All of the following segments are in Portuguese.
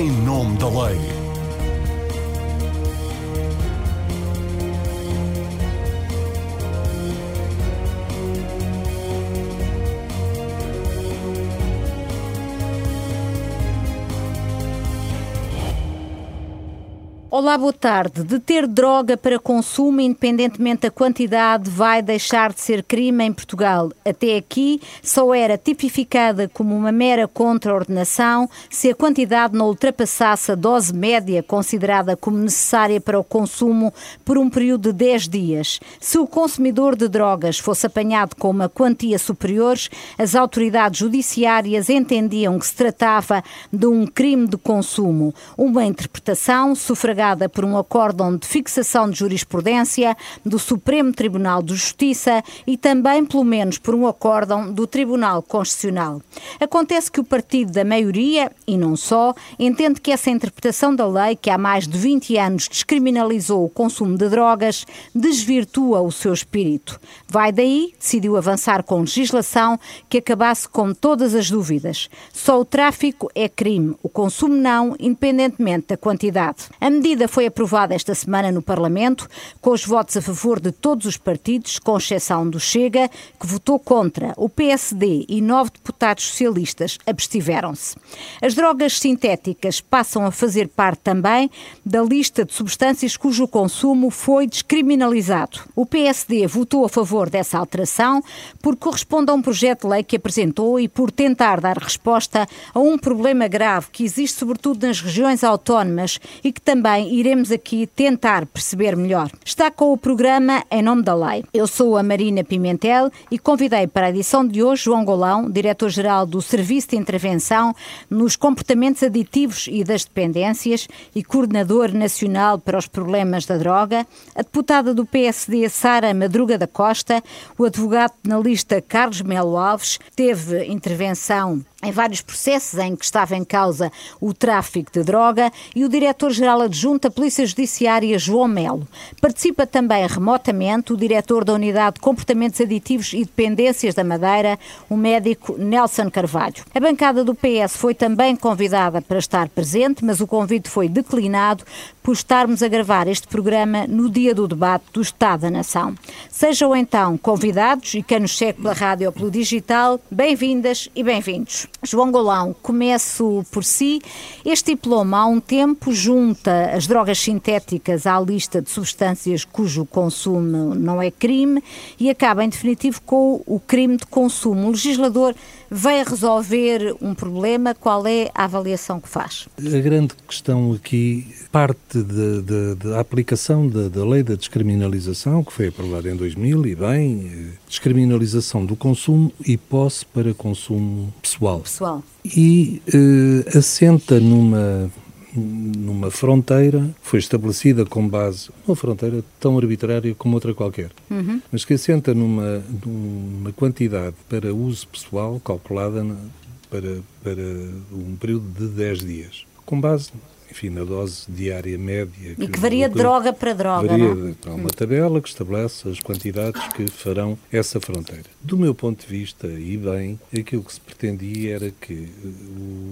em nome da lei. Olá, boa tarde. Deter droga para consumo, independentemente da quantidade, vai deixar de ser crime em Portugal. Até aqui, só era tipificada como uma mera contraordenação se a quantidade não ultrapassasse a dose média considerada como necessária para o consumo por um período de 10 dias. Se o consumidor de drogas fosse apanhado com uma quantia superior, as autoridades judiciárias entendiam que se tratava de um crime de consumo. Uma interpretação sufragada por um acórdão de fixação de jurisprudência do Supremo Tribunal de Justiça e também, pelo menos, por um acórdão do Tribunal Constitucional. Acontece que o partido da maioria, e não só, entende que essa interpretação da lei, que há mais de 20 anos descriminalizou o consumo de drogas, desvirtua o seu espírito. Vai daí, decidiu avançar com legislação que acabasse com todas as dúvidas. Só o tráfico é crime, o consumo não, independentemente da quantidade. A medida medida foi aprovada esta semana no Parlamento, com os votos a favor de todos os partidos, com exceção do Chega, que votou contra. O PSD e nove deputados socialistas abstiveram-se. As drogas sintéticas passam a fazer parte também da lista de substâncias cujo consumo foi descriminalizado. O PSD votou a favor dessa alteração porque corresponde a um projeto de lei que apresentou e por tentar dar resposta a um problema grave que existe sobretudo nas regiões autónomas e que também também iremos aqui tentar perceber melhor. Está com o programa Em Nome da Lei. Eu sou a Marina Pimentel e convidei para a edição de hoje João Golão, diretor-geral do Serviço de Intervenção nos Comportamentos Aditivos e das Dependências e coordenador nacional para os problemas da droga, a deputada do PSD Sara Madruga da Costa, o advogado penalista Carlos Melo Alves, teve intervenção em vários processos em que estava em causa o tráfico de droga e o diretor-geral adjunto da Polícia Judiciária, João Melo. Participa também remotamente o diretor da Unidade de Comportamentos Aditivos e Dependências da Madeira, o médico Nelson Carvalho. A bancada do PS foi também convidada para estar presente, mas o convite foi declinado por estarmos a gravar este programa no dia do debate do Estado da Nação. Sejam então convidados e quem nos segue pela rádio ou pelo digital, bem-vindas e bem-vindos. João Golão, começo por si. Este diploma há um tempo junta as drogas sintéticas à lista de substâncias cujo consumo não é crime e acaba em definitivo com o crime de consumo. O legislador veio resolver um problema, qual é a avaliação que faz? A grande questão aqui parte da aplicação da, lei da descriminalização, que foi aprovada em 2000, e bem, descriminalização do consumo e posse para consumo pessoal. Pessoal. E uh, assenta numa numa fronteira foi estabelecida com base uma fronteira tão arbitrária como outra qualquer, uhum. mas que assenta numa, numa quantidade para uso pessoal calculada na, para, para um período de 10 dias, com base enfim, na dose diária média. Que, e que varia de droga para droga, varia não? Para uma tabela que estabelece as quantidades que farão essa fronteira. Do meu ponto de vista, e bem, aquilo que se pretendia era que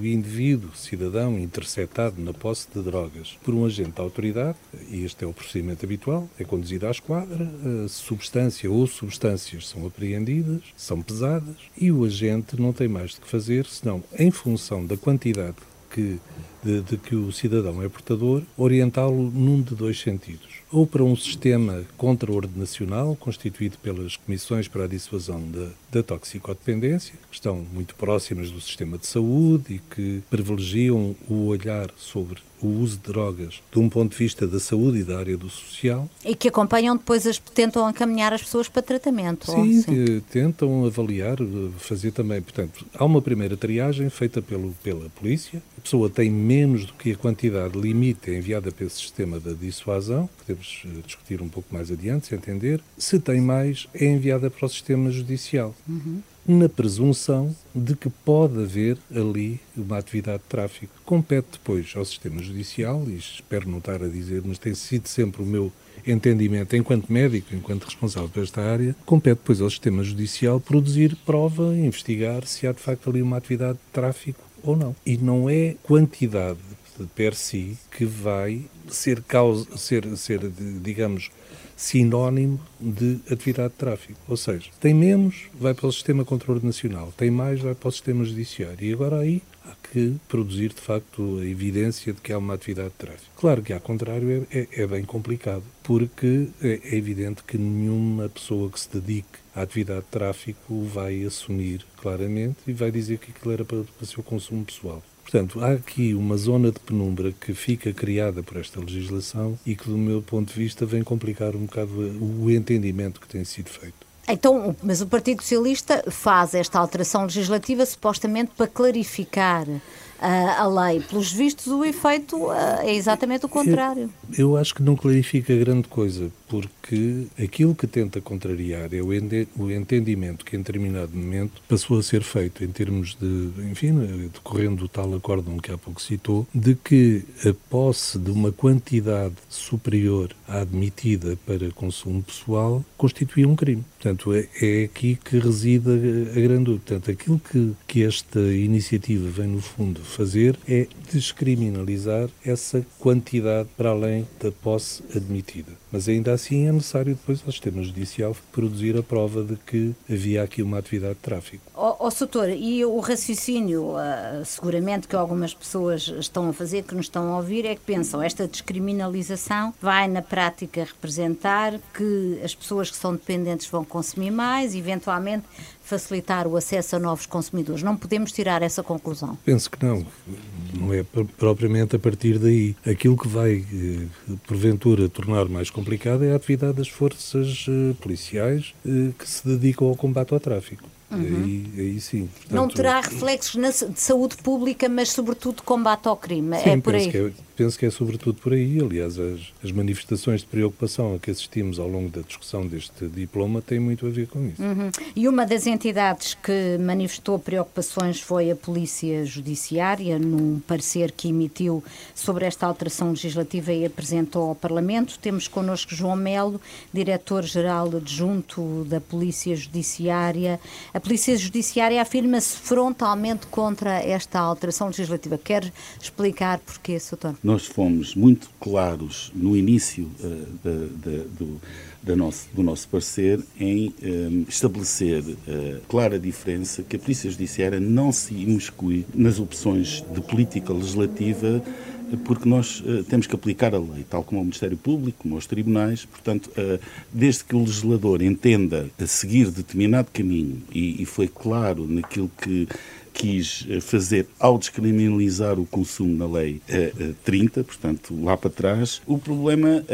o indivíduo, cidadão, interceptado na posse de drogas por um agente da autoridade, e este é o procedimento habitual, é conduzido à esquadra, a substância ou substâncias são apreendidas, são pesadas, e o agente não tem mais de que fazer senão, em função da quantidade que de, de que o cidadão é portador, orientá-lo num de dois sentidos ou para um sistema contraordenacional constituído pelas Comissões para a Dissuasão da, da Toxicodependência, que estão muito próximas do sistema de saúde e que privilegiam o olhar sobre o uso de drogas de um ponto de vista da saúde e da área do social. E que acompanham depois, as, tentam encaminhar as pessoas para tratamento. Sim, ou, sim. tentam avaliar, fazer também. Portanto, há uma primeira triagem feita pelo, pela polícia. A pessoa tem menos do que a quantidade limite enviada para esse sistema da dissuasão, podemos eh, discutir um pouco mais adiante, se entender. Se tem mais, é enviada para o sistema judicial. Uhum. Na presunção de que pode haver ali uma atividade de tráfico. Compete depois ao sistema judicial, e espero não estar a dizer, mas tem sido sempre o meu entendimento enquanto médico, enquanto responsável por esta área, compete depois ao sistema judicial produzir prova, investigar se há de facto ali uma atividade de tráfico ou não. E não é quantidade per si que vai ser, causa, ser, ser digamos, sinónimo de atividade de tráfico. Ou seja, tem menos, vai para o sistema de controle nacional, tem mais, vai para o sistema judiciário. E agora aí há que produzir, de facto, a evidência de que há uma atividade de tráfico. Claro que, ao contrário, é, é, é bem complicado, porque é, é evidente que nenhuma pessoa que se dedique à atividade de tráfico vai assumir claramente e vai dizer que aquilo era para, para o seu consumo pessoal. Portanto, há aqui uma zona de penumbra que fica criada por esta legislação e que, do meu ponto de vista, vem complicar um bocado o entendimento que tem sido feito. Então, mas o Partido Socialista faz esta alteração legislativa supostamente para clarificar a lei. Pelos vistos, o efeito é exatamente o contrário. Eu, eu, acho que não clarifica grande coisa, porque aquilo que tenta contrariar é o, o entendimento que, em determinado momento, passou a ser feito em termos de, enfim, decorrendo do tal acórdão que há pouco citou, de que a posse de uma quantidade superior à admitida para consumo pessoal constituía um crime. Portanto, é, é aqui que reside a, a grande. Portanto, aquilo que, que esta iniciativa vem, no fundo, fazer é descriminalizar essa quantidade para além da posse admitida. Mas ainda assim é necessário depois ao sistema judicial produzir a prova de que havia aqui uma atividade de tráfico. Ó oh, oh, Soutor, e o raciocínio, uh, seguramente que algumas pessoas estão a fazer, que nos estão a ouvir, é que pensam esta descriminalização vai na prática representar que as pessoas que são dependentes vão consumir mais, eventualmente facilitar o acesso a novos consumidores. Não podemos tirar essa conclusão? Penso que não. Não é propriamente a partir daí. Aquilo que vai, eh, porventura, tornar mais complicado é a atividade das forças eh, policiais eh, que se dedicam ao combate ao tráfico. Uhum. Aí, aí sim. Portanto, não terá reflexos na, de saúde pública, mas sobretudo combate ao crime. Sim, é por aí. Que é, penso que é sobretudo por aí. Aliás, as, as, manifestações de preocupação a que assistimos ao longo da discussão deste diploma têm muito a ver com isso. Uhum. E uma das entidades que manifestou preocupações foi a Polícia Judiciária, num parecer que emitiu sobre esta alteração legislativa e apresentou ao Parlamento. Temos connosco João Melo, diretor-geral adjunto da Polícia Judiciária. A Polícia Judiciária afirma-se frontalmente contra esta alteração legislativa. Quer explicar porquê, Soutor? Nós fomos muito claros no início uh, da, da, do, da nosso, do nosso parecer em um, eh, estabelecer uh, clara diferença que a Polícia Judiciária não se imiscui nas opções de política legislativa porque nós uh, temos que aplicar a lei, tal como o Ministério Público, como os tribunais. Portanto, uh, desde que o legislador entenda a seguir determinado caminho, e, e foi claro naquilo que quis eh, fazer ao descriminalizar o consumo na lei 30, portanto, lá para trás. O problema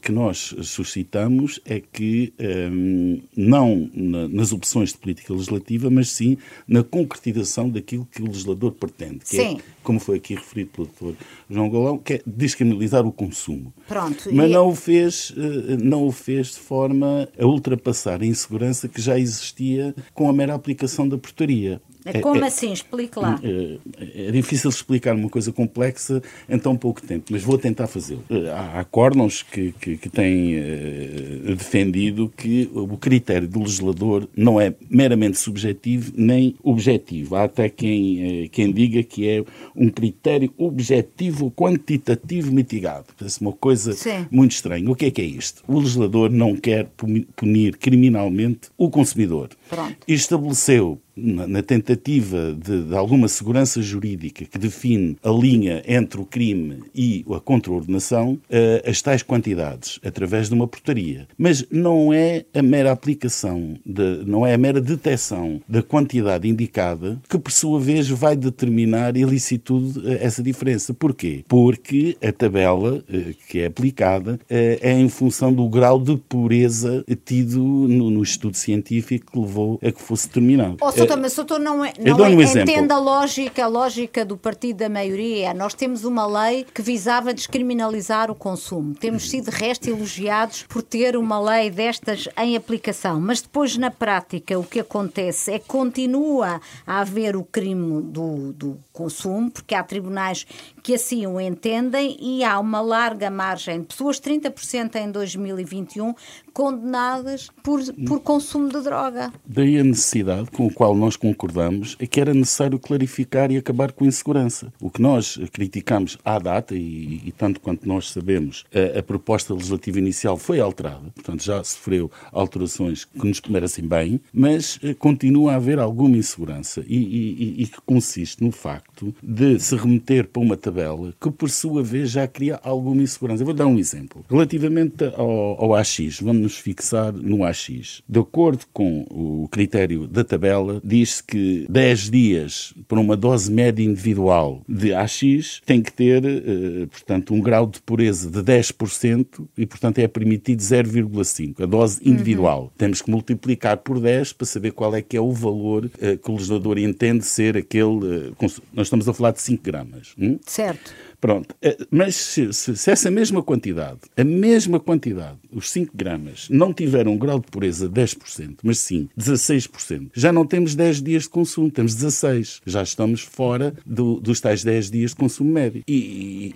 que nós suscitamos é que ehm, não nas opções de política legislativa, mas sim na concretização daquilo que o legislador pretende, que é sim. é como foi aqui referido pelo doutor João Golão, que é descriminalizar o consumo. Pronto. Mas não o, fez, eh, não o fez de forma a ultrapassar a insegurança que já existia com a mera aplicação da portaria. É, Como é, assim? Explique lá. É, é, difícil explicar uma coisa complexa em tão pouco tempo, mas vou tentar fazê-lo. Eh, há acórdãos que, que, que têm uh, defendido que o critério do legislador não é meramente subjetivo nem objetivo. Há até quem, uh, quem diga que é um critério objetivo quantitativo mitigado. Parece uma coisa Sim. muito estranha. O que é que é isto? O legislador não quer punir criminalmente o consumidor. Pronto. E estabeleceu na, tentativa de, de, alguma segurança jurídica que define a linha entre o crime e a contraordenação, uh, as tais quantidades, através de uma portaria. Mas não é a mera aplicação, de, não é a mera detecção da quantidade indicada que, por sua vez, vai determinar ilicitude uh, essa diferença. Porquê? Porque a tabela uh, que é aplicada é em função do grau de pureza tido no, no estudo científico que levou a que fosse determinado. Oh, Soutor, mas Soutor não, é, não é, um entende a lógica, a lógica do partido da maioria. Nós temos uma lei que visava descriminalizar o consumo. Temos sido, de resto, elogiados por ter uma lei destas em aplicação. Mas depois, na prática, o que acontece é que continua a haver o crime do, do consumo, porque há tribunais que assim o entendem e há uma larga margem de pessoas, 30% em 2021, condenadas por, por consumo de droga. Daí a necessidade com a qual nós concordamos é que era necessário clarificar e acabar com a insegurança. O que nós criticamos à data, e, e tanto quanto nós sabemos, a, a, proposta legislativa inicial foi alterada, portanto já sofreu alterações que nos merecem bem, mas eh, continua a haver alguma insegurança e, e, e que consiste no facto de se remeter para uma tabela que, por sua vez, já cria alguma insegurança. Eu vou dar um exemplo. Relativamente ao, ao AX, vamos nos fixar no AX. De acordo com o critério da tabela, diz-se que 10 dias para uma dose média individual de AX tem que ter, eh, portanto, um grau de pureza de 10% e, portanto, é permitido 0,5, a dose individual. Uhum. Temos que multiplicar por 10 para saber qual é que é o valor eh, que o legislador entende ser aquele. Eh, nós estamos a falar de 5 gramas. Hum? Certo. Pronto, eh, mas se, se, se, essa mesma quantidade, a mesma quantidade, os 5 gramas, não tiver um grau de pureza de 10%, mas sim 16%, já não temos 10 dias de consumo, temos 16. Já estamos fora do, dos tais 10 dias de consumo médio. E,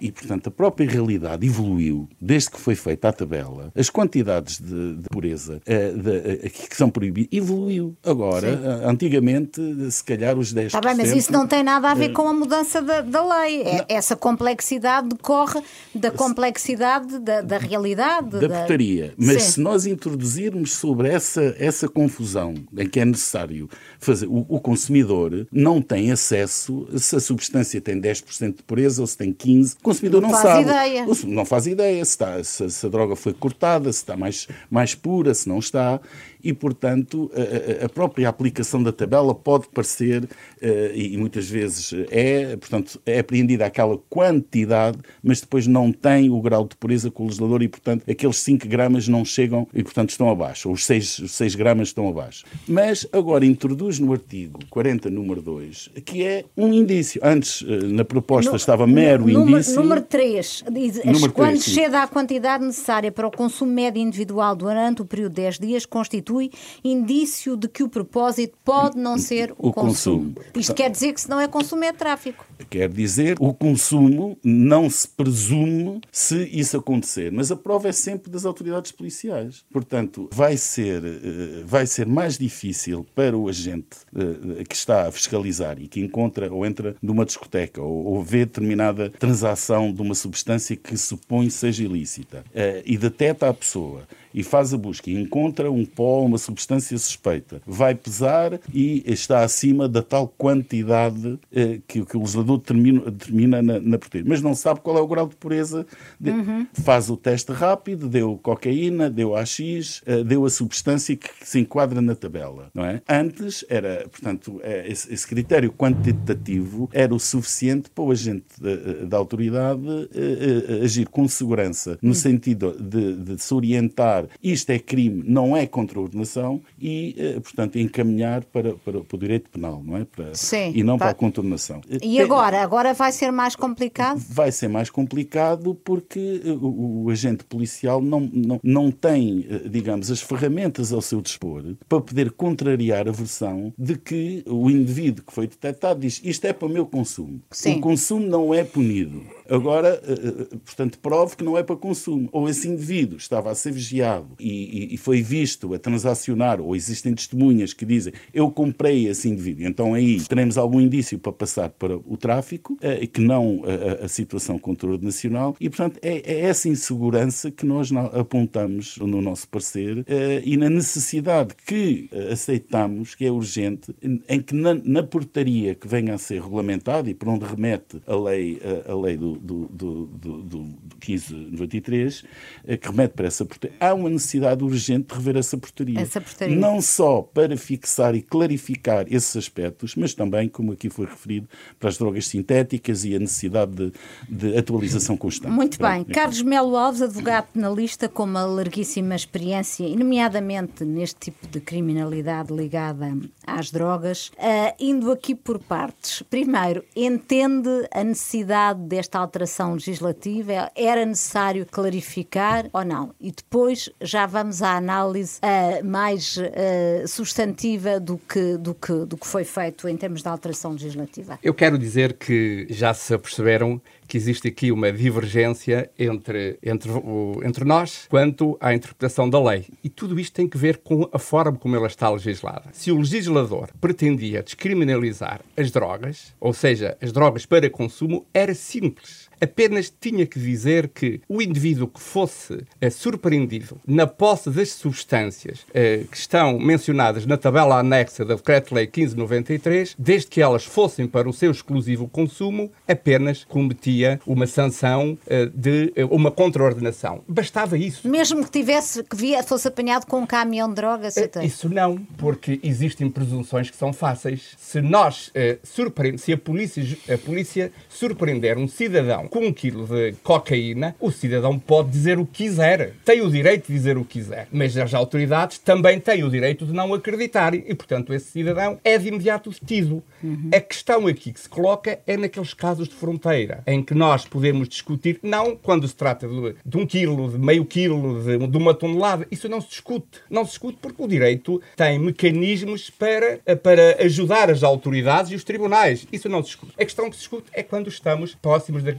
e, e, portanto, a própria realidade evoluiu desde que foi feita a tabela. As quantidades de, de pureza uh, de, uh, que são proibidas evoluiu. Agora, uh, antigamente, se calhar os 10%. Está bem, mas isso não tem nada a ver com a mudança da, da lei. É, essa complexidade complexidade decorre da complexidade da, da realidade. Da, da portaria. Mas Sim. se nós introduzirmos sobre essa, essa confusão em que é necessário fazer, o, o consumidor não tem acesso se a substância tem 10% de pureza ou se tem 15%, o consumidor não, não faz sabe. Ideia. Não faz ideia se, está, se, se a droga foi cortada, se está mais, mais pura, se não está e, portanto, a, a própria aplicação da tabela pode parecer, eh, e muitas vezes é, portanto, é apreendida aquela quantidade, mas depois não tem o grau de pureza com o legislador e, portanto, aqueles 5 gramas não chegam e, portanto, estão abaixo, ou os 6, 6 gramas estão abaixo. Mas agora introduz no artigo 40, número 2, que é um indício. Antes, eh, na proposta, no, estava mero número, indício. Número 3, diz, número quando 3, chega à quantidade necessária para o consumo médio individual durante o período de 10 dias, constitui constitui indício de que o propósito pode não ser o, o consumo. consumo. Isto quer dizer que se não é consumo é tráfico. Quer dizer, o consumo não se presume se isso acontecer, mas a prova é sempre das autoridades policiais. Portanto, vai ser, eh, vai ser mais difícil para o agente eh, que está a fiscalizar e que encontra ou entra numa discoteca ou vê determinada transação de uma substância que supõe seja ilícita eh, e deteta a pessoa e faz a busca e encontra um pó, uma substância suspeita, vai pesar e está acima da tal quantidade eh, que, que, o legislador determina, determina na, na portaria. Mas não sabe qual é o grau de pureza. De, uhum. Faz o teste rápido, deu cocaína, deu AX, eh, deu a substância que se enquadra na tabela. Não é? Antes, era, portanto, é, esse, esse critério quantitativo era o suficiente para o agente da, da autoridade eh, agir com segurança, no uhum. sentido de, de se orientar isto é crime, não é contra a ordenação e, eh, portanto, encaminhar para, para, para o direito penal, não é? Para, Sim, e não para a contornação. E agora? Agora vai ser mais complicado? Vai ser mais complicado porque eh, o, o agente policial não, não, não tem, eh, digamos, as ferramentas ao seu dispor para poder contrariar a versão de que o indivíduo que foi detectado diz isto é para o meu consumo. Sim. O consumo não é punido. Agora, portanto, prove que não é para consumo. Ou esse indivíduo estava a ser vigiado e, e, foi visto a transacionar, ou existem testemunhas que dizem eu comprei esse indivíduo, então aí teremos algum indício para passar para o tráfico, eh, que não a, a situação controle nacional, e portanto é, é, essa insegurança que nós apontamos no nosso parecer eh, e na necessidade que eh, aceitamos, que é urgente, em que na, na portaria que venha a ser regulamentada e por onde remete a lei, a, a lei do, do, do, do, do 1593, que remete para essa portaria, há uma necessidade urgente de rever essa portaria. essa portaria. Não só para fixar e clarificar esses aspectos, mas também, como aqui foi referido, para as drogas sintéticas e a necessidade de, de atualização constante. Muito bem. Carlos Melo Alves, advogado penalista com uma larguíssima experiência, nomeadamente neste tipo de criminalidade ligada às drogas, uh, indo aqui por partes. Primeiro, entende a necessidade desta alteração legislativa? Era necessário clarificar ou não? E depois já vamos à análise uh, mais uh, substantiva do que, do, que, do que foi feito em termos de alteração legislativa. Eu quero dizer que já se aperceberam que existe aqui uma divergência entre, entre, o, entre nós quanto à interpretação da lei. E tudo isto tem que ver com a forma como ela está legislada. Se o legislador pretendia descriminalizar as drogas, ou seja, as drogas para consumo, era simples apenas tinha que dizer que o indivíduo que fosse é, surpreendido na posse das substâncias é, que estão mencionadas na tabela anexa da Decreto-Lei 1593, desde que elas fossem para o seu exclusivo consumo, apenas cometia uma sanção é, de uma contraordenação. Bastava isso. Mesmo que tivesse que via, fosse apanhado com um caminhão de drogas? Isso não, porque existem presunções que são fáceis. Se nós se a polícia, a polícia surpreender um cidadão com um quilo de cocaína, o cidadão pode dizer o que quiser. Tem o direito de dizer o que quiser. Mas as autoridades também têm o direito de não acreditar. E, portanto, esse cidadão é de imediato detido. Uhum. A questão aqui que se coloca é naqueles casos de fronteira, em que nós podemos discutir, não quando se trata de, de um quilo, de meio quilo, de, de, uma tonelada. Isso não se discute. Não se discute porque o direito tem mecanismos para, para ajudar as autoridades e os tribunais. Isso não se discute. A questão que se discute é quando estamos próximos da,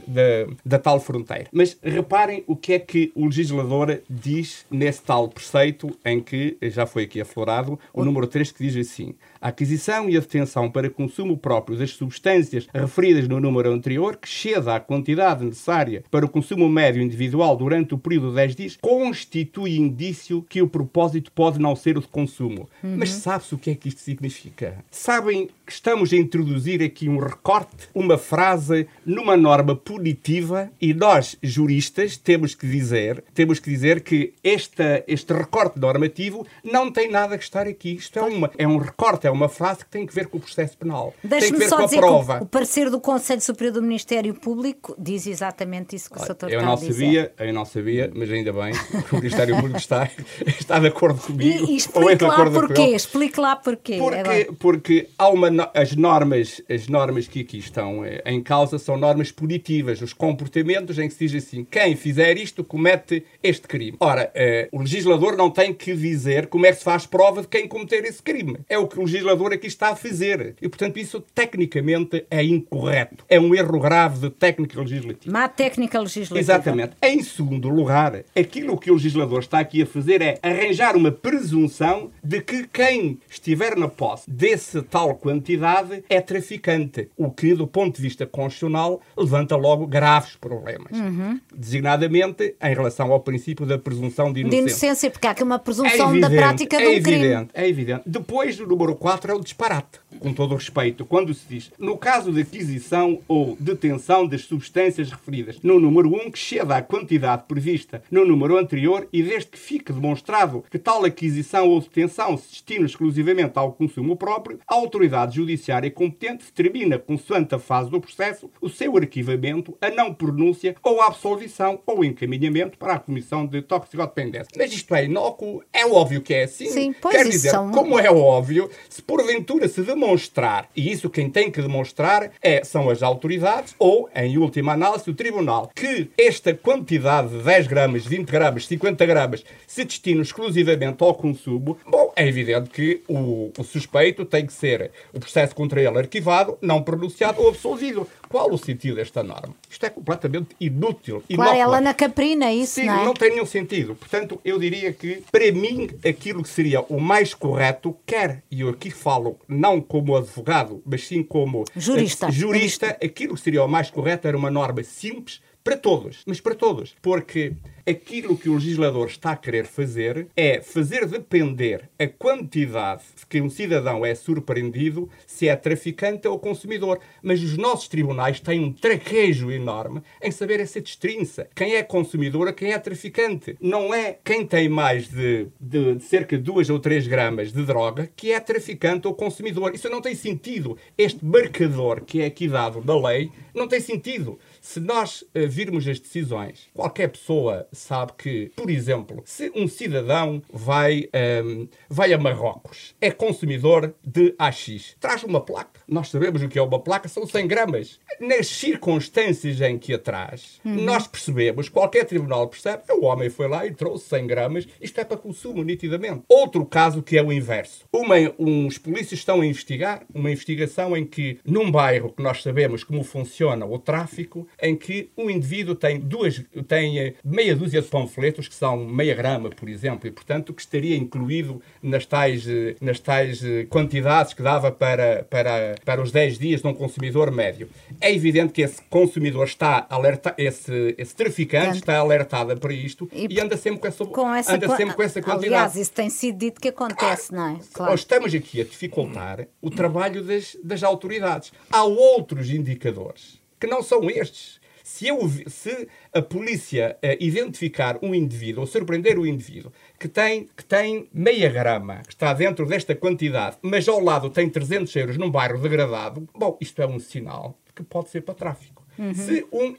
da da, tal fronteira. Mas reparem o que é que o legislador diz nesse tal preceito em que já foi aqui aflorado, o número 3 que diz assim: a aquisição e a detenção para consumo próprio das substâncias referidas no número anterior, que exceda a quantidade necessária para o consumo médio individual durante o período de 10 dias, constitui indício que o propósito pode não ser o de consumo. Uhum. Mas sabe-se o que é que isto significa? Sabem que estamos a introduzir aqui um recorte, uma frase numa norma punitiva e nós, juristas, temos que dizer, temos que dizer que esta, este recorte normativo não tem nada que estar aqui. Isto é, uma, é um recorte, é uma frase que tem que ver com o processo penal. Que ver com a prova. o parecer do Conselho Superior do Ministério Público diz exatamente isso que o Sr. Eu não sabia, Eu não sabia, mas ainda bem que o Ministério Público está, está de acordo comigo. E, e explique lá porquê, explique lá porquê. Porque, é porque há uma, as, normas, as normas que aqui estão eh, em causa são normas punitivas, os comportamentos em que se diz assim, quem fizer isto comete este crime. Ora, eh, o legislador não tem que dizer como é que se faz prova de quem cometer esse crime. É o que o legislador aqui está a fazer. E, portanto, isso tecnicamente é incorreto. É um erro grave de técnica legislativa. Má técnica legislativa. Exatamente. Em segundo lugar, aquilo que o legislador está aqui a fazer é arranjar uma presunção de que quem estiver na posse desse tal quantidade é traficante. O que, do ponto de vista constitucional, levanta logo graves problemas. Uhum. Designadamente em relação ao princípio da presunção de inocência. De inocência, porque há aqui uma presunção é evidente, da prática é de um evidente, crime. É evidente. Depois, o número 4 é o disparate, com todo o respeito, quando se diz no caso de aquisição ou detenção das substâncias referidas no número 1 que exceda a quantidade prevista no número anterior e desde que fique demonstrado que tal aquisição ou detenção se destina exclusivamente ao consumo próprio, a autoridade judiciária competente determina, consoante a fase do processo, o seu arquivamento, a não pronúncia ou a absolvição ou encaminhamento para a comissão de toxicodependência. Mas isto é inócuo, é óbvio que é assim. Sim, pois Quer dizer, são... como é óbvio, se porventura se demonstrar, e isso quem tem que demonstrar é, são as autoridades ou, em última análise, o tribunal, que esta quantidade de 10 gramas, 20 gramas, 50 gramas se destina exclusivamente ao consumo, bom, é evidente que o, o suspeito tem que ser o processo contra ele arquivado, não pronunciado ou absolvido. Qual o sentido desta norma? Isto é completamente inútil. Claro, ela na caprina, isso Sim, não é? não tem nenhum sentido. Portanto, eu diria que, para mim, aquilo que seria o mais correto, quer, e eu aqui falo não como advogado, mas sim como jurista, jurista aquilo que seria o mais correto era uma norma simples, para todos, mas para todos. Porque aquilo que o legislador está a querer fazer é fazer depender a quantidade que um cidadão é surpreendido se é traficante ou consumidor. Mas os nossos tribunais têm um traquejo enorme em saber essa distinção. Quem é consumidor a quem é traficante. Não é quem tem mais de, de, de cerca de 2 ou 3 gramas de droga que é traficante ou consumidor. Isso não tem sentido. Este marcador que é aqui dado da lei não tem sentido se nós uh, virmos as decisões. Qualquer pessoa sabe que, por exemplo, se um cidadão vai, um, vai a Marrocos, é consumidor de AX, traz uma placa. Nós sabemos o que é uma placa, são 100 gramas. Nas circunstâncias em que a traz, uhum. nós percebemos, qualquer tribunal percebe, o homem foi lá e trouxe 100 gramas, isto é para consumo, nitidamente. Outro caso que é o inverso. Uma, uns polícias estão a investigar, uma investigação em que, num bairro que nós sabemos como funciona o tráfico, em que um indivíduo tem duas, tem eh, meia dúzia de panfletos, que são meia grama, por exemplo, e portanto que estaria incluído nas tais, eh, nas tais eh, quantidades que dava para, para, para os 10 dias de um consumidor médio. É evidente que esse consumidor está alerta, esse, esse traficante está alertado para isto e, e anda sempre com essa, com essa, anda sempre com essa quantidade. Aliás, isso tem sido dito que acontece, não é? Claro. Estamos aqui a dificultar o trabalho das, das autoridades. Há outros indicadores que não são estes. Se, eu, se a polícia uh, identificar um indivíduo ou surpreender o indivíduo que tem, que tem meia grama, que está dentro desta quantidade, mas ao lado tem 300 euros num bairro degradado, bom, isto é um sinal que pode ser para tráfico. Uhum. Se, um,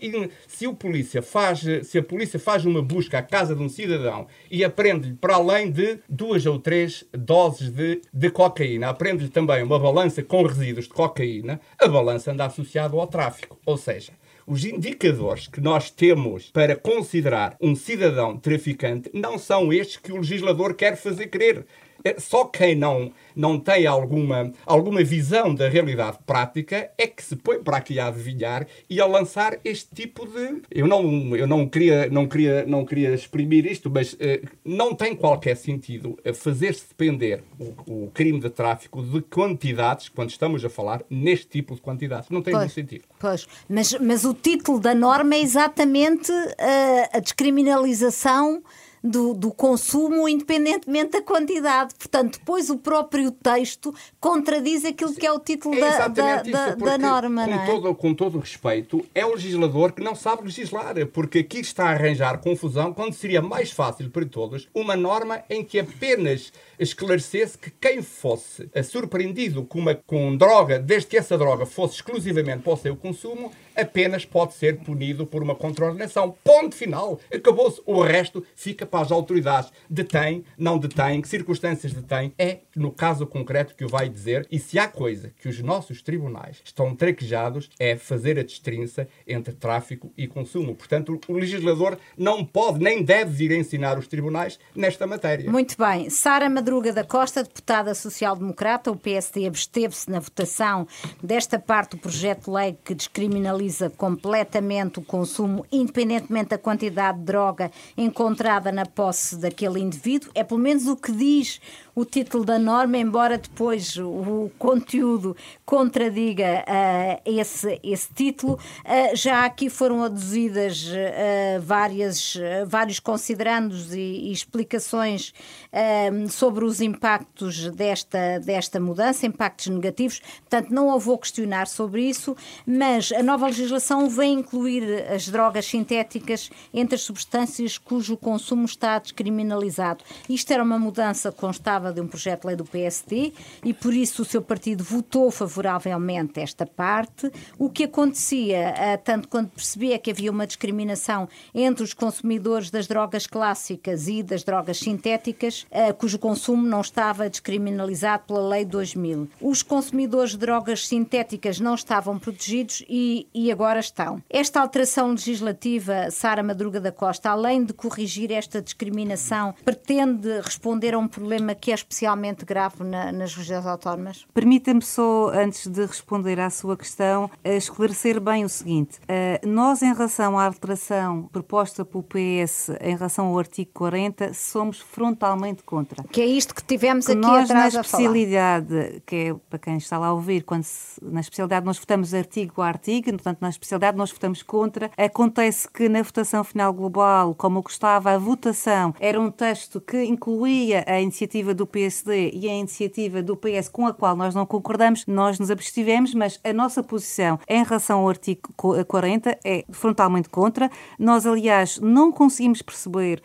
se, o polícia faz, se a polícia faz uma busca à casa de um cidadão e aprende-lhe, para além de duas ou três doses de, de cocaína, aprende-lhe também uma balança com resíduos de cocaína, a balança anda associada ao tráfico. Ou seja, os indicadores que nós temos para considerar um cidadão traficante não são estes que o legislador quer fazer crer. É, só quem não, não tem alguma, alguma visão da realidade prática é que se põe para aqui a adivinhar e a lançar este tipo de. Eu não, eu não, queria, não, queria, não queria exprimir isto, mas uh, não tem qualquer sentido fazer-se depender o, o, crime de tráfico de quantidades, quando estamos a falar neste tipo de quantidades. Não tem pois, sentido. Pois, mas, mas o título da norma é exatamente uh, a descriminalização do, do consumo, independentemente da quantidade. Portanto, depois o próprio texto contradiz aquilo que é o título é da, da, da, da, norma. Com, é? todo, com todo o respeito, é o legislador que não sabe legislar, porque aqui está a arranjar confusão quando seria mais fácil para todos uma norma em que apenas esclarecesse que quem fosse surpreendido com, uma, com droga, desde que essa droga fosse exclusivamente para o seu consumo, apenas pode ser punido por uma contraordenação. Ponto final. Acabou-se. O resto fica para as autoridades. Detém, não detém, que circunstâncias detém, é no caso concreto que o vai dizer. E se há coisa que os nossos tribunais estão traquejados, é fazer a destrinça entre tráfico e consumo. Portanto, o legislador não pode nem deve vir ensinar os tribunais nesta matéria. Muito bem. Sara Madruga da Costa, deputada social-democrata, o PSD absteve-se na votação desta parte do projeto de lei que descriminaliza completamente o consumo, independentemente da quantidade de droga encontrada na posse daquele indivíduo. É pelo menos o que diz o título da norma, embora depois o conteúdo contradiga uh, esse, esse título. Uh, já aqui foram aduzidas uh, várias, vários considerandos e, e explicações sobre os impactos desta, desta mudança, impactos negativos. Portanto, não a vou questionar sobre isso, mas a nova legislação vem incluir as drogas sintéticas entre as substâncias cujo consumo está descriminalizado. Isto era uma mudança que constava de um projeto de lei do PSD e por isso o seu partido votou favoravelmente esta parte. O que acontecia, eh, tanto quando percebia que havia uma discriminação entre os consumidores das drogas clássicas e das drogas sintéticas, eh, cujo consumo não estava descriminalizado pela Lei 2000. Os consumidores de drogas sintéticas não estavam protegidos e, e agora estão. Esta alteração legislativa, Sara Madruga da Costa, além de corrigir esta discriminação, pretende responder a um problema que é especialmente grave na, nas regiões autónomas? Permita-me só, antes de responder à sua questão, eh, esclarecer bem o seguinte. Eh, nós, em relação à alteração proposta pelo PS em relação ao artigo 40, somos frontalmente contra. Que é isto que tivemos que aqui nós, atrás na especialidade, que é para quem está lá a ouvir, quando se, na especialidade nós votamos artigo a artigo, portanto, na especialidade nós votamos contra. Acontece que na votação final global, como gostava, a votação era um texto que incluía a iniciativa do PSD e a iniciativa do PS com a qual nós não concordamos, nós nos abstivemos, mas a nossa posição em relação ao artigo 40 é frontalmente contra. Nós, aliás, não conseguimos perceber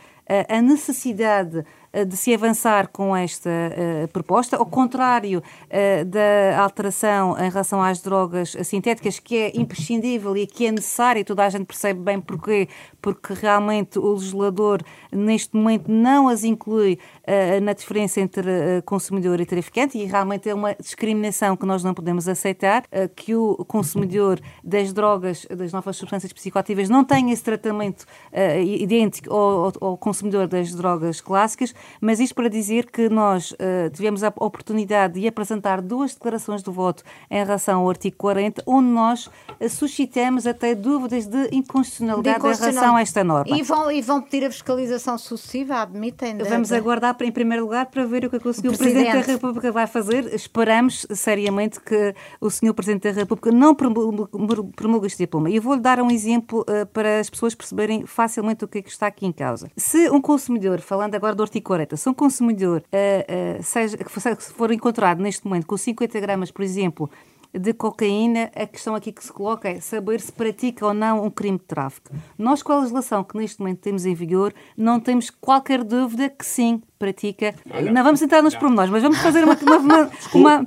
a necessidade de se avançar com esta proposta, ao contrário da alteração em relação às drogas sintéticas, que é imprescindível e que é necessária, toda a gente percebe bem porquê, porque realmente o legislador neste momento não as inclui uh, na diferença entre uh, consumidor e traficante e realmente é uma discriminação que nós não podemos aceitar, uh, que o consumidor das drogas, das novas substâncias psicoativas não tenha esse tratamento idêntico ao, ao, consumidor das drogas clássicas, mas isto para dizer que nós tivemos a oportunidade de apresentar duas declarações de voto em relação ao artigo 40, onde nós suscitamos até dúvidas de inconstitucionalidade de em relação a esta norma. E vão, e vão pedir a fiscalização sucessiva, admitem? Vamos aguardar, em primeiro lugar, para ver o que, é que o Sr. Presidente. Presidente da República vai fazer. Esperamos, seriamente, que o Sr. Presidente da República não promulgue este diploma. E eu vou-lhe dar um exemplo uh, para as pessoas perceberem facilmente o que é que está aqui em causa. Se um consumidor, falando agora do artigo 40, se um consumidor uh, uh, seja, que for encontrado neste momento com 50 gramas, por exemplo, de cocaína, a questão aqui que se coloca é saber se pratica ou não um crime de tráfico. Nós, com a legislação que neste momento temos em vigor, não temos qualquer dúvida que sim, pratica. Olha, não vamos entrar nos não. pormenores, mas vamos fazer uma, uma, uma, uma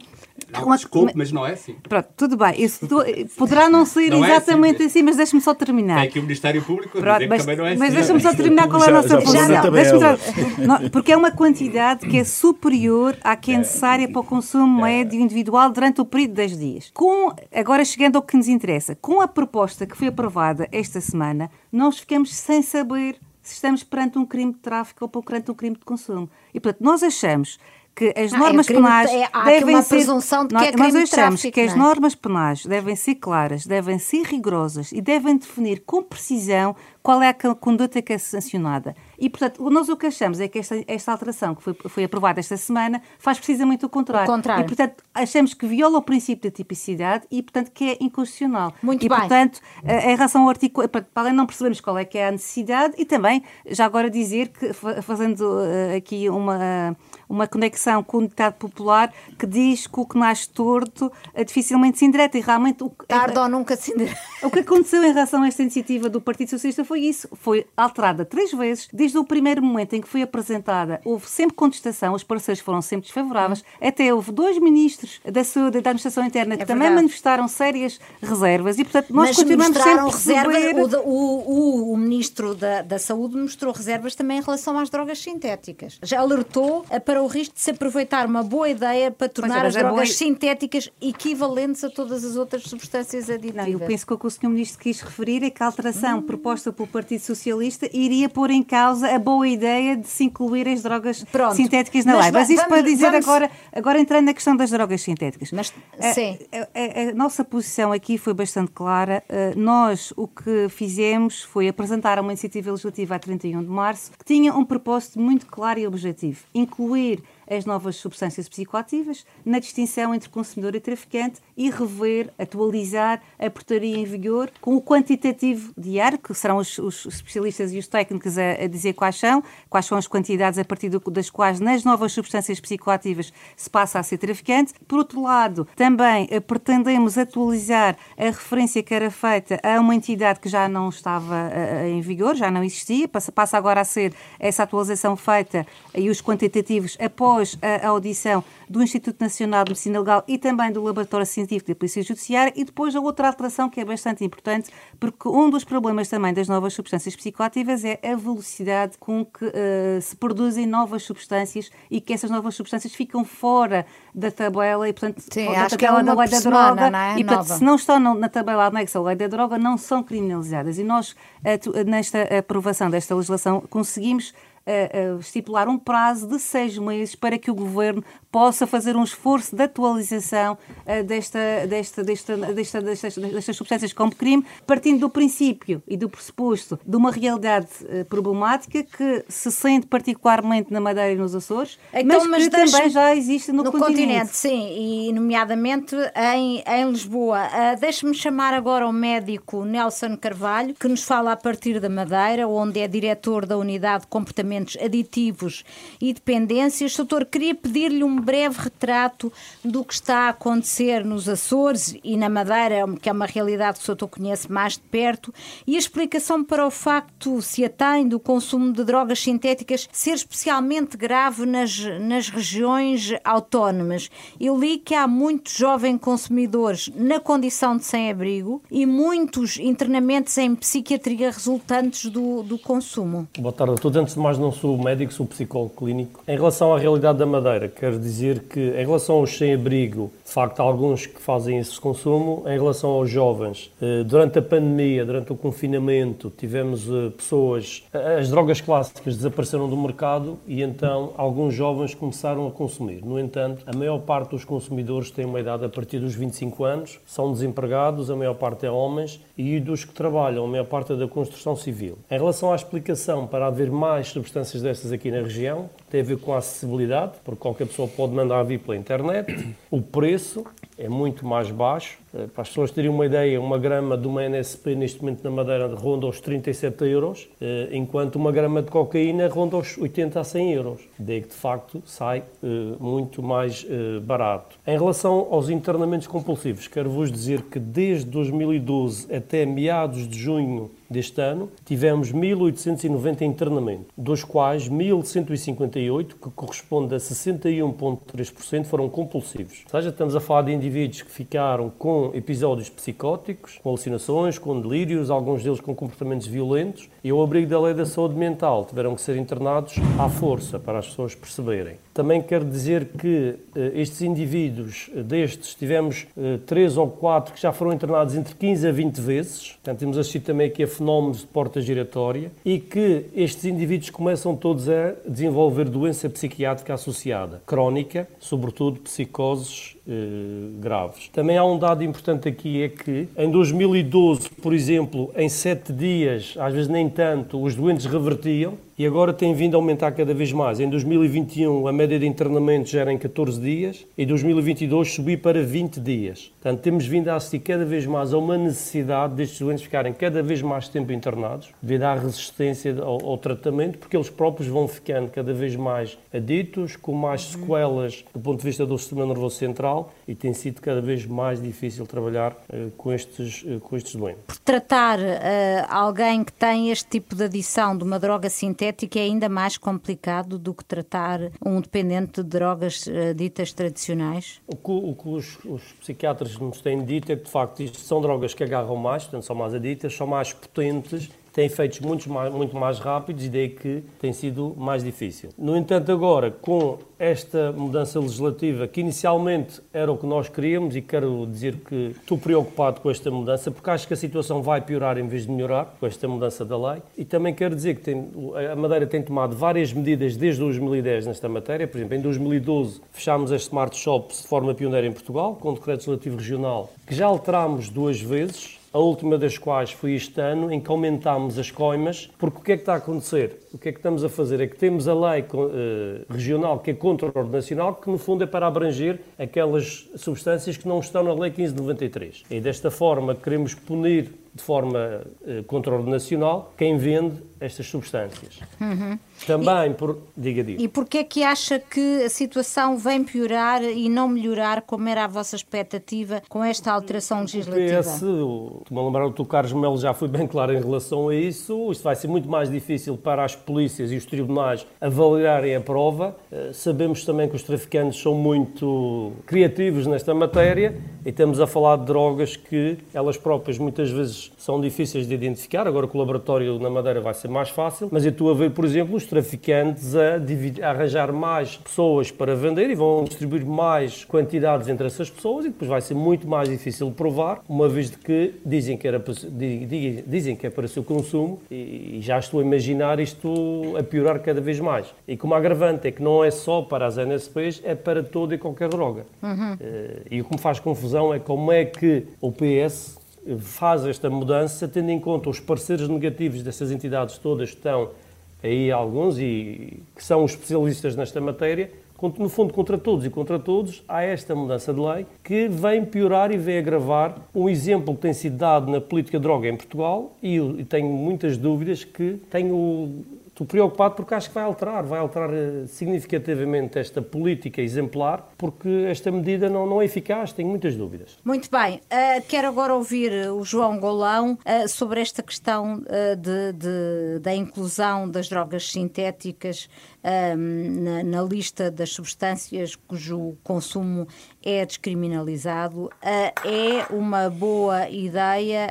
não, uma, desculpe, mas não é assim. Pronto, tudo bem. Isso poderá não ser não exatamente é assim, assim, mas deixe-me só terminar. Tem aqui o Ministério Público a Pronto, mas, que também não é assim. Mas deixe-me só terminar qual é a nossa posição. Porque é uma quantidade que é superior à que é, é necessária para o consumo é. médio individual durante o período de 10 dias. Com, agora chegando ao que nos interessa, com a proposta que foi aprovada esta semana, nós ficamos sem saber se estamos perante um crime de tráfico ou perante um crime de consumo. E, portanto, nós achamos que as normas ah, é penais é, devem ser de que é crime nós achamos tráfico, que as é? normas penais devem ser claras, devem ser rigorosas e devem definir com precisão qual é a conduta que é sancionada. E, portanto, nós o que achamos é que esta, esta alteração que foi, foi aprovada esta semana faz precisamente o contrário. o contrário. E, portanto, achamos que viola o princípio da tipicidade e, portanto, que é inconstitucional. Muito e, bem. portanto, em relação ao artigo... Para além de não percebermos qual é que é a necessidade e também, já agora dizer que, fazendo uh, aqui uma, uma conexão com o ditado popular que diz que o que nasce torto é dificilmente se endireita. E realmente... O, Tarde ou nunca se endireita. O que aconteceu em relação a esta iniciativa do Partido Socialista foi isso. Foi alterada três vezes. Desde o primeiro momento em que foi apresentada, houve sempre contestação, os parceiros foram sempre desfavoráveis. Hum. Até houve dois ministros da saúde e da administração interna que é também manifestaram sérias reservas. E, portanto, nós Mas continuamos sempre a reservas. O, o, o, ministro da, da Saúde mostrou reservas também em relação às drogas sintéticas. Já alertou para o risco de se aproveitar uma boa ideia para tornar as drogas boa... sintéticas equivalentes a todas as outras substâncias aditivas. Não, eu penso que o que o Sr. Ministro quis referir é que a alteração hum. proposta pelo Partido Socialista iria pôr em causa a boa ideia de se incluir as drogas Pronto. sintéticas na lei. Mas isso vamos, para dizer vamos... agora, agora entrando na questão das drogas sintéticas. Mas, sim. A, a, a, nossa posição aqui foi bastante clara. Eh, nós o que fizemos foi apresentar uma iniciativa legislativa a 31 de março que tinha um propósito muito claro e objetivo: incluir as novas substâncias psicoativas, na distinção entre consumidor e traficante e rever, atualizar a portaria em vigor com o quantitativo diário, que serão os, os especialistas e os técnicos a, a, dizer quais são, quais são as quantidades a partir do, das quais nas novas substâncias psicoativas se passa a ser traficante. Por outro lado, também eh, pretendemos atualizar a referência que era feita a uma entidade que já não estava uh, em vigor, já não existia, passa, passa agora a ser essa atualização feita e os quantitativos após após a audição do Instituto Nacional de Medicina Legal e também do Laboratório Científico da Polícia Judiciária e depois a outra alteração que é bastante importante, porque um dos problemas também das novas substâncias psicoativas é a velocidade com que uh, se produzem novas substâncias e que essas novas substâncias ficam fora da tabela e, portanto, Sim, da acho tabela é da lei da droga. É? E, portanto, Nova. se não estão na tabela anexa à lei da droga, não são criminalizadas. E nós, nesta aprovação desta legislação, conseguimos estipular um prazo de seis meses para que o Governo possa fazer um esforço de atualização uh, desta, desta, desta, desta, destas, destas substâncias como crime, partindo do princípio e do pressuposto de uma realidade uh, problemática que se sente particularmente na Madeira e nos Açores, então, mas, mas que também já existe no, no continente. continente. Sim, e nomeadamente em, em Lisboa. Uh, Deixe-me chamar agora o médico Nelson Carvalho, que nos fala a partir da Madeira, onde é diretor da Unidade de Comportamento aditivos e dependências. Doutor, queria pedir-lhe um breve retrato do que está a acontecer nos Açores e na Madeira, que é uma realidade que o doutor conhece mais de perto, e a explicação para o facto, se a tem, do consumo de drogas sintéticas ser especialmente grave nas, nas regiões autónomas. Eu li que há muitos jovens consumidores na condição de sem-abrigo e muitos internamentos em psiquiatria resultantes do, do consumo. Boa tarde a todos. Antes de mais, não sou médico, sou psicólogo clínico. Em relação à realidade da Madeira, quero dizer que, em relação aos sem-abrigo, de facto, há alguns que fazem esse consumo. Em relação aos jovens, eh, durante a pandemia, durante o confinamento, tivemos eh, pessoas. As drogas clássicas desapareceram do mercado e então alguns jovens começaram a consumir. No entanto, a maior parte dos consumidores tem uma idade a partir dos 25 anos, são desempregados, a maior parte é homens, e dos que trabalham, a maior parte é da construção civil. Em relação à explicação para haver mais substâncias destas aqui na região, tem a ver com a acessibilidade, porque qualquer pessoa pode mandar vir pela internet, o preço é muito mais baixo. Eh, para as pessoas terem uma ideia, uma grama de uma NSP neste momento na Madeira ronda os 37 euros, eh, enquanto uma grama de cocaína ronda os 80 a 100 euros. Daí que, de facto, sai eh, muito mais barato. Em relação aos internamentos compulsivos, quero vos dizer que desde 2012 até meados de junho deste ano, tivemos 1.890 internamentos, dos quais 1.158, que corresponde a 61,3%, foram compulsivos. Ou seja, estamos a falar de indivíduos que ficaram com episódios psicóticos, com alucinações, com delírios, alguns deles com comportamentos violentos, e ao abrigo da lei da saúde mental tiveram que ser internados à força, para as pessoas perceberem. Também quero dizer que uh, estes indivíduos, uh, destes, tivemos uh, três ou quatro que já foram internados entre 15 a 20 vezes, portanto temos assistido também aqui a fenómenos de porta giratória, e que estes indivíduos começam todos a desenvolver doença psiquiátrica associada, crónica, sobretudo psicoses graves. Também há um dado importante aqui, é que em 2012, por exemplo, em sete dias, às vezes nem tanto, os doentes revertiam, e agora tem vindo a aumentar cada vez mais. Em 2021, a média de internamento já era em 14 dias, e em 2022 subiu para 20 dias. Portanto, temos vindo a assistir cada vez mais a uma necessidade destes doentes ficarem cada vez mais tempo internados, devido à resistência ao, ao tratamento, porque eles próprios vão ficando cada vez mais aditos, com mais sequelas do ponto de vista do sistema nervoso central, e tem sido cada vez mais difícil trabalhar uh, com, estes, uh, com estes doentes. Por tratar uh, alguém que tem este tipo de adição de uma droga sintética, é ainda mais complicado do que tratar um dependente de drogas uh, ditas tradicionais? O que, o que os, os, psiquiatras nos têm dito é que, de facto, isto são drogas que agarram mais, portanto, são mais aditas, são mais potentes tem efeitos muito mais, muito mais rápidos e daí que tem sido mais difícil. No entanto, agora, com esta mudança legislativa, que inicialmente era o que nós queríamos, e quero dizer que estou preocupado com esta mudança, porque acho que a situação vai piorar em vez de melhorar com esta mudança da lei, e também quero dizer que tem, a Madeira tem tomado várias medidas desde 2010 nesta matéria. Por exemplo, em 2012 fechámos as Smart Shops de forma pioneira em Portugal, com o decreto legislativo regional, que já alterámos duas vezes, a última das quais foi este ano, em que aumentámos as coimas, porque o que é que está a acontecer? O que é que estamos a fazer? É que temos a lei uh, regional, que é contra o nacional, que no fundo é para abranger aquelas substâncias que não estão na lei 1593. E desta forma queremos punir de forma uh, ordem nacional quem vende estas substâncias. Uhum. Também, e, por... diga, diga. E porquê é que acha que a situação vem piorar e não melhorar como era a vossa expectativa com esta alteração legislativa? O PS, estou-me a lembrar, o Carlos Melo já foi bem claro em relação a isso, isto vai ser muito mais difícil para as polícias e os tribunais avaliarem a prova. Uh, sabemos também que os traficantes são muito criativos nesta matéria e estamos a falar de drogas que elas próprias muitas vezes são difíceis de identificar, agora com o laboratório na Madeira vai ser mais fácil, mas eu estou a ver, por exemplo, os traficantes a, dividir, a arranjar mais pessoas para vender e vão distribuir mais quantidades entre essas pessoas e depois vai ser muito mais difícil provar, uma vez de que dizem que, era, dizem que é para o seu consumo e já estou a imaginar isto a piorar cada vez mais. E como agravante é que não é só para as NSPs, é para toda e qualquer droga. Uhum. Eh, e o que me faz confusão é como é que o PS faz esta mudança, tendo em conta os parceiros negativos dessas entidades todas, estão aí alguns e que são especialistas nesta matéria, no fundo, contra todos e contra todos, há esta mudança de lei que vem piorar e vem agravar um exemplo que tem sido dado na política de droga em Portugal e, tenho muitas dúvidas que tenho Estou preocupado porque acho que vai alterar, vai alterar eh, significativamente esta política exemplar, porque esta medida não, não é eficaz, tenho muitas dúvidas. Muito bem. Uh, quero agora ouvir o João Golão uh, sobre esta questão uh, de, de, da inclusão das drogas sintéticas na, na, lista das substâncias cujo consumo é descriminalizado. é uma boa ideia?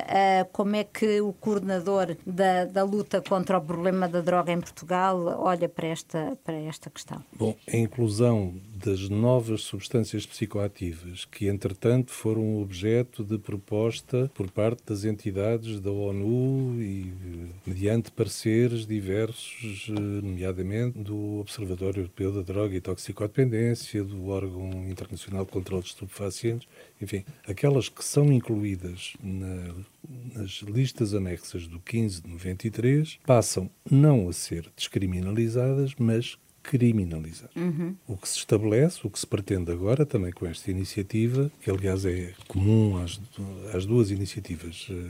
como é que o coordenador da, da luta contra o problema da droga em Portugal olha para esta, para esta questão? Bom, a inclusão das novas substâncias psicoativas, que entretanto foram objeto de proposta por parte das entidades da ONU e mediante pareceres diversos, eh, nomeadamente do Observatório Europeu da Droga e Toxicodependência, do órgão internacional de controle de estupefacientes, enfim, aquelas que são incluídas na, nas listas anexas do 15 de 93 passam não a ser descriminalizadas, mas criminalizar. Uhum. O que se estabelece, o que se pretende agora, também com esta iniciativa, que aliás é comum às, às duas iniciativas uh,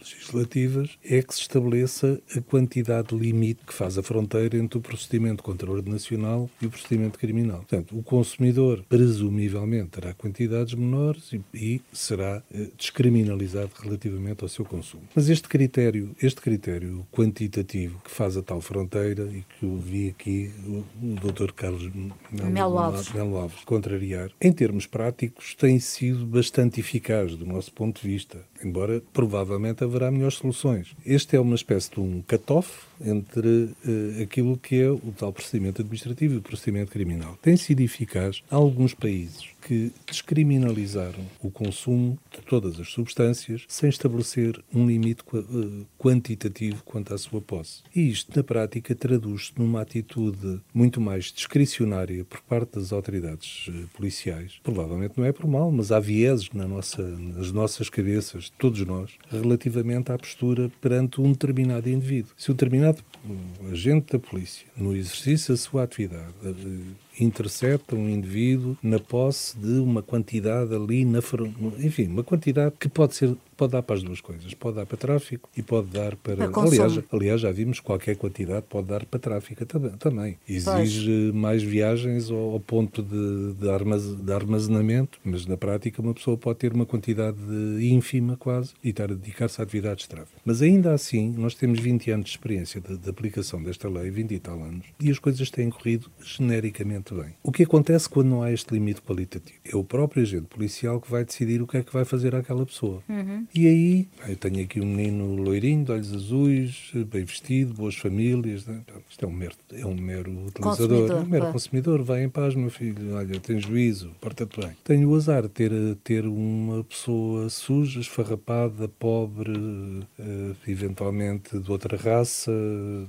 legislativas é que se estabeleça a quantidade limite que faz a fronteira entre o procedimento contra a ordem nacional e o procedimento criminal. Portanto, o consumidor presumivelmente terá quantidades menores e, e será eh, descriminalizado relativamente ao seu consumo. Mas este critério, este critério quantitativo que faz a tal fronteira e que eu vi aqui o, o Dr. Carlos Melo, Alves. Melo Alves contrariar, em termos práticos tem sido bastante eficaz do nosso ponto de vista, embora provavelmente haverá melhores soluções. Este é uma espécie de um cut-off entre uh, aquilo que é o tal procedimento administrativo e o procedimento criminal. Tem sido eficaz alguns países que descriminalizaram o consumo de todas as substâncias sem estabelecer um limite uh, quantitativo quanto à sua posse. E isto, na prática, traduz-se numa atitude muito mais discricionária por parte das autoridades uh, policiais. Provavelmente não é por mal, mas há vieses na nossa, nas nossas cabeças, todos nós, relativamente à postura perante um determinado indivíduo. Se um determinado agente da polícia, no exercício da sua atividade, intercepta um indivíduo na posse de uma quantidade ali na enfim, uma quantidade que pode ser pode dar para as duas coisas, pode dar para tráfico e pode dar para, para aliás, aliás já vimos qualquer quantidade pode dar para tráfico também. Exige pois. mais viagens ao, ao ponto de, de, armaz, de, armazenamento, mas na prática uma pessoa pode ter uma quantidade ínfima quase e estar a dedicar-se a atividades de tráfico. Mas ainda assim, nós temos 20 anos de experiência de, de aplicação desta lei, 20 e tal anos, e as coisas têm corrido genericamente bem. O que acontece quando não há este limite qualitativo? É o próprio agente policial que vai decidir o que é que vai fazer àquela pessoa. Uhum. E aí, eu tenho aqui um menino loirinho, de olhos azuis, bem vestido, boas famílias. Né? Isto é um mero, é um mero utilizador, um mero consumidor. Vai em paz, meu filho, olha, tem juízo, porta-te bem. Tenho o azar de ter, ter uma pessoa suja, esfarrapada, pobre, uh, eventualmente de outra raça,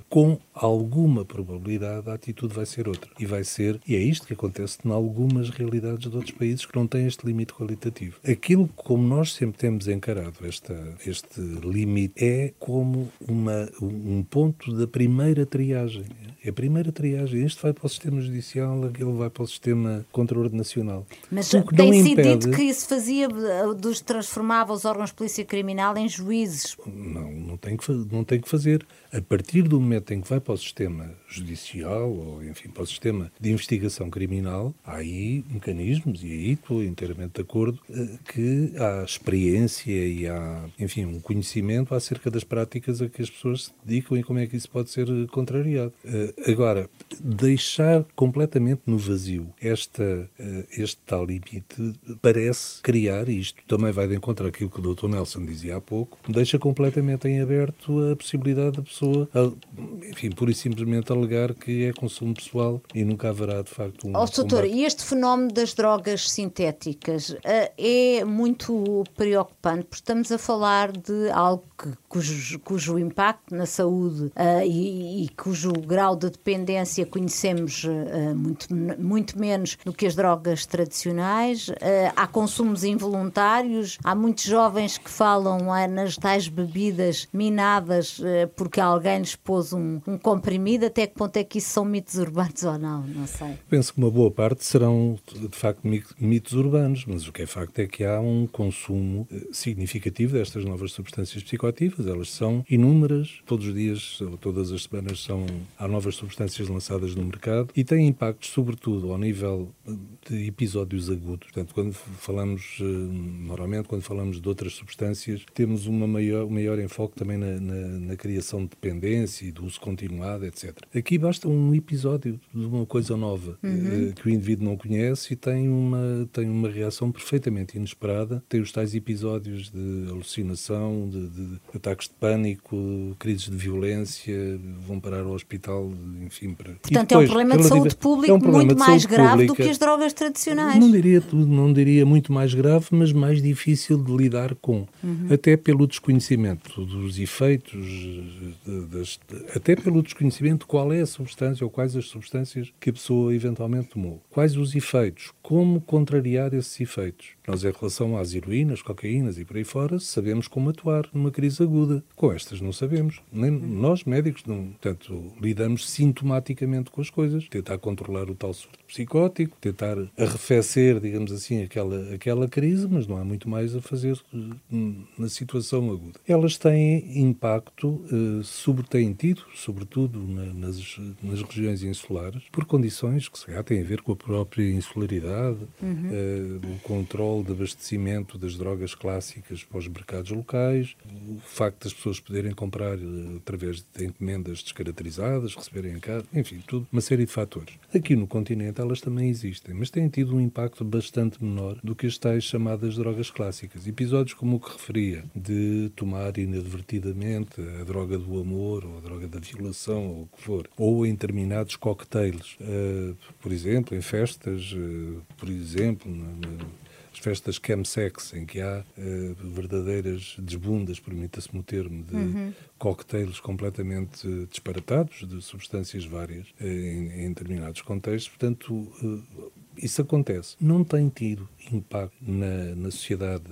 com alguma probabilidade a atitude vai ser outra. E vai ser e é isto que acontece em algumas realidades de outros países que não têm este limite qualitativo. Aquilo como nós sempre temos encarado esta, este limite é como uma, um ponto da primeira triagem. É a primeira triagem. Este vai para o sistema judicial, aquele vai para o sistema controle nacional. Mas tem sido impede... dito que isso fazia, dos transformava os órgãos de polícia criminal em juízes. Não, não tem que, não tem que fazer. A partir do momento em que vai para o sistema judicial, ou enfim, para o sistema de investigação criminal, há aí mecanismos, e aí estou inteiramente de acordo, eh, que há experiência e há, enfim, um conhecimento acerca das práticas a que as pessoas se dedicam e como é que isso pode ser contrariado. Eh, agora, deixar completamente no vazio esta, eh, este tal limite parece criar, e isto também vai de encontro àquilo que o Dr. Nelson dizia há pouco, deixa completamente em aberto a possibilidade da pessoa, enfim, pura e simplesmente alegar que é consumo pessoal e nunca haverá, de facto, um. Oh, doutor, e este fenómeno das drogas sintéticas uh, é muito preocupante, porque estamos a falar de algo que, cujo, cujo impacto na saúde uh, e, e, cujo grau de dependência conhecemos uh, muito, muito menos do que as drogas tradicionais. Uh, há consumos involuntários, há muitos jovens que falam uh, nas tais bebidas minadas porque alguém lhes pôs um, um, comprimido. Até que ponto é que isso são mitos urbanos ou não? Não sei. Penso que uma boa parte serão, de facto, mitos urbanos, mas o que é facto é que há um consumo significativo destas novas substâncias psicoativas. Elas são inúmeras, todos os dias, ou todas as semanas, são, há novas substâncias lançadas no mercado e têm impactos, sobretudo, ao nível de episódios agudos. Portanto, quando falamos, eh, normalmente, quando falamos de outras substâncias, temos uma maior, um maior enfoque também na, na, na criação de dependência e do uso continuado, etc. Aqui basta um episódio de uma coisa nova uhum. Eh, que o indivíduo não conhece e tem uma, tem uma reação perfeitamente inesperada. Tem os tais episódios de alucinação, de, de ataques de pânico, crises de violência, vão parar ao hospital, enfim. Para... Portanto, depois, é um problema de saúde pública é um muito mais grave pública, do que as drogas tradicionais. Não diria, não diria muito mais grave, mas mais difícil de lidar com. Uhum. Até pelo desconhecimento dos efeitos, até pelo desconhecimento de qual é a substância ou quais as substâncias que a pessoa eventualmente tomou. Quais os efeitos, como contrariar esses efeitos. Nós, em relação às heroínas, cocaínas e por aí fora, sabemos como atuar numa crise aguda. Com estas não sabemos. Nem nós, médicos, não. Portanto, lidamos sintomaticamente com as coisas. Tentar controlar o tal surto psicótico, tentar arrefecer, digamos assim, aquela, aquela crise, mas não há muito mais a fazer hum, na situação aguda. Elas têm impacto, eh, sobre, têm tido, sobretudo na, nas, nas regiões insulares, por condições que se calhar têm a ver com a própria insularidade, uhum. eh, o controle de abastecimento das drogas clássicas para os mercados locais, o facto das pessoas poderem comprar eh, através de encomendas descaracterizadas, receberem em casa, enfim, tudo, uma série de fatores. Aqui no continente elas também existem, mas têm tido um impacto bastante menor do que as tais chamadas drogas clássicas. Episódios como o que referia, de tomar inadvertidamente a droga do amor ou a droga da violação ou o que for, ou em determinados cocktails, uh, por exemplo, em festas, uh, por exemplo, as festas chemsex, em que há uh, verdadeiras desbundas, permita-se o termo, de uhum. cocktails completamente disparatados, de substâncias várias, em, em determinados contextos. Portanto, isso acontece. Não tem tido impacto na, na sociedade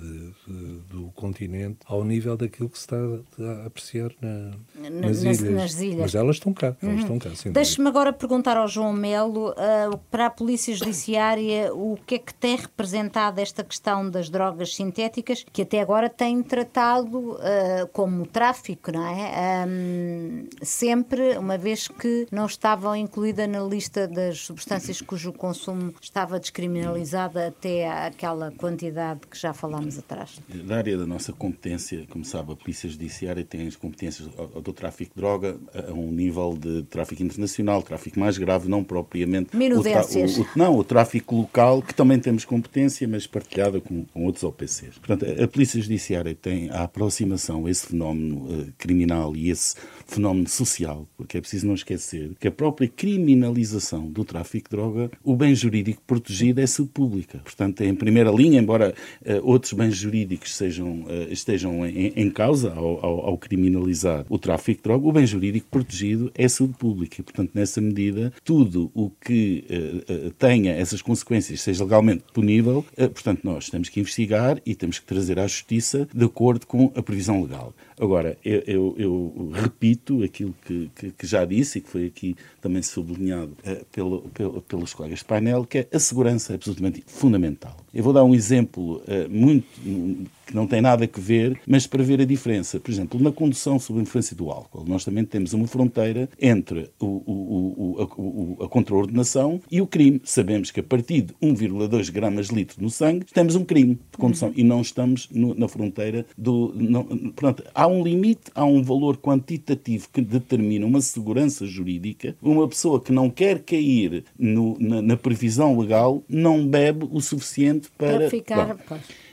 do continente ao nível daquilo que se está a apreciar na, nas, nas, ilhas. nas, ilhas. Mas elas estão cá. Uhum. Estão cá Deixe-me agora perguntar ao João Melo, uh, para a Polícia Judiciária, o que é que tem representado esta questão das drogas sintéticas, que até agora tem tratado uh, como tráfico, não é? Um, sempre, uma vez que não estavam incluída na lista das substâncias cujo consumo estava descriminalizada até aquela quantidade que já falámos atrás. Na área da nossa competência, como sabe, a Polícia Judiciária tem as competências do tráfico de droga a um nível de tráfico internacional, tráfico mais grave, não propriamente Minudências. O, o, não, o tráfico local, que também temos competência, mas partilhada com, com outros OPCs. Portanto, a Polícia Judiciária tem a aproximação a esse fenómeno uh, criminal e esse fenómeno social, porque é preciso não esquecer que a própria criminalização do tráfico de droga, o bem jurídico protegido é saúde pública. Portanto, em primeira linha, embora uh, outros bens jurídicos sejam, uh, estejam em, em causa ao, ao, ao, criminalizar o tráfico de droga, o bem jurídico protegido é saúde pública. E, portanto, nessa medida, tudo o que uh, tenha essas consequências, seja legalmente punível, portanto, nós temos que investigar e temos que trazer à justiça de acordo com a previsão legal. Agora, eu, eu, eu repito aquilo que, que, que, já disse e que foi aqui também sublinhado pelo, pelo, pelos colegas de painel, que é a segurança é absolutamente fundamental. Eu vou dar um exemplo uh, muito que não tem nada a ver, mas para ver a diferença. Por exemplo, na condução sob influência do álcool, nós também temos uma fronteira entre o, o, o, a, a contraordenação e o crime. Sabemos que a partir de 1,2 gramas de litro no sangue, temos um crime de condução uhum. e não estamos no, na fronteira do. Não, pronto, há um limite, há um valor quantitativo que determina uma segurança jurídica. Uma pessoa que não quer cair no, na, na previsão legal não bebe o suficiente para. Para ficar.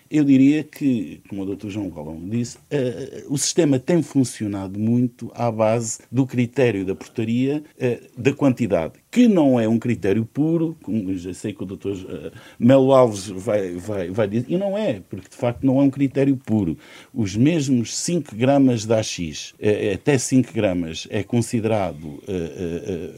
Eu diria que, como o Dr. João Galão disse, uh, o sistema tem funcionado muito à base do critério da portaria uh, da quantidade, que não é um critério puro, como já sei que o Dr. Uh, Melo Alves vai, vai, vai dizer, e não é, porque de facto não é um critério puro. Os mesmos 5 gramas de AX, até 5 gramas, é considerado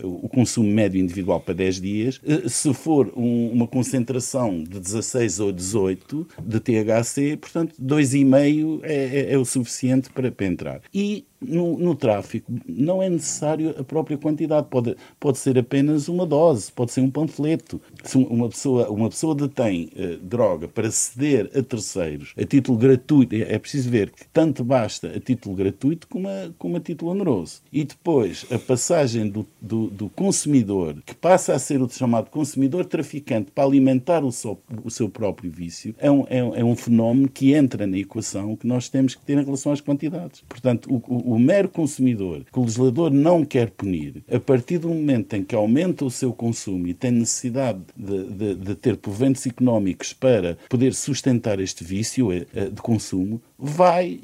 o consumo médio individual para 10 dias. se for um, uma concentração de 16 ou 18 de THC, portanto, 2,5 é, é, é o suficiente para, para entrar. E no, no, tráfico não é necessário a própria quantidade, pode, pode ser apenas uma dose, pode ser um panfleto. Se uma pessoa, uma pessoa detém uh, droga para ceder a terceiros a título gratuito, é, é preciso ver que tanto basta a título gratuito como a, como a título oneroso. E depois a passagem do, do, do consumidor, que passa a ser o chamado consumidor traficante para alimentar o seu, o seu próprio vício, é um, é, um, é um fenómeno que entra na equação que nós temos que ter em relação às quantidades. Portanto, o, o o mero consumidor que o legislador não quer punir, a partir do momento em que aumenta o seu consumo e tem necessidade de, de, de ter proventos económicos para poder sustentar este vício eh, eh, de consumo, vai,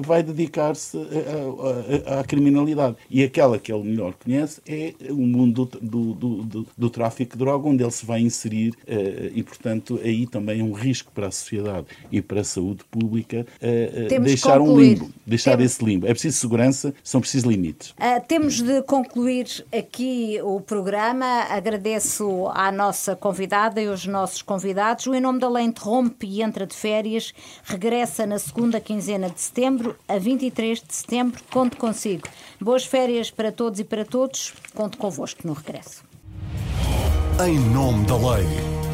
vai dedicar-se à criminalidade. E aquela que ele melhor conhece é o mundo do, do, do, do tráfico de droga, onde ele se vai inserir eh, e, portanto, aí também é um risco para a sociedade e para a saúde pública deixar um limbo, deixar Temos... esse limbo. É preciso segurança, são precisos limites. Uh, temos de concluir aqui o programa. Agradeço à nossa convidada e aos nossos convidados. O Em Nome da Lei interrompe e entra de férias. Regressa na segunda quinzena de setembro, a 23 de setembro. Conto consigo. Boas férias para todos e para todos. Conto convosco no regresso. Em Nome da Lei.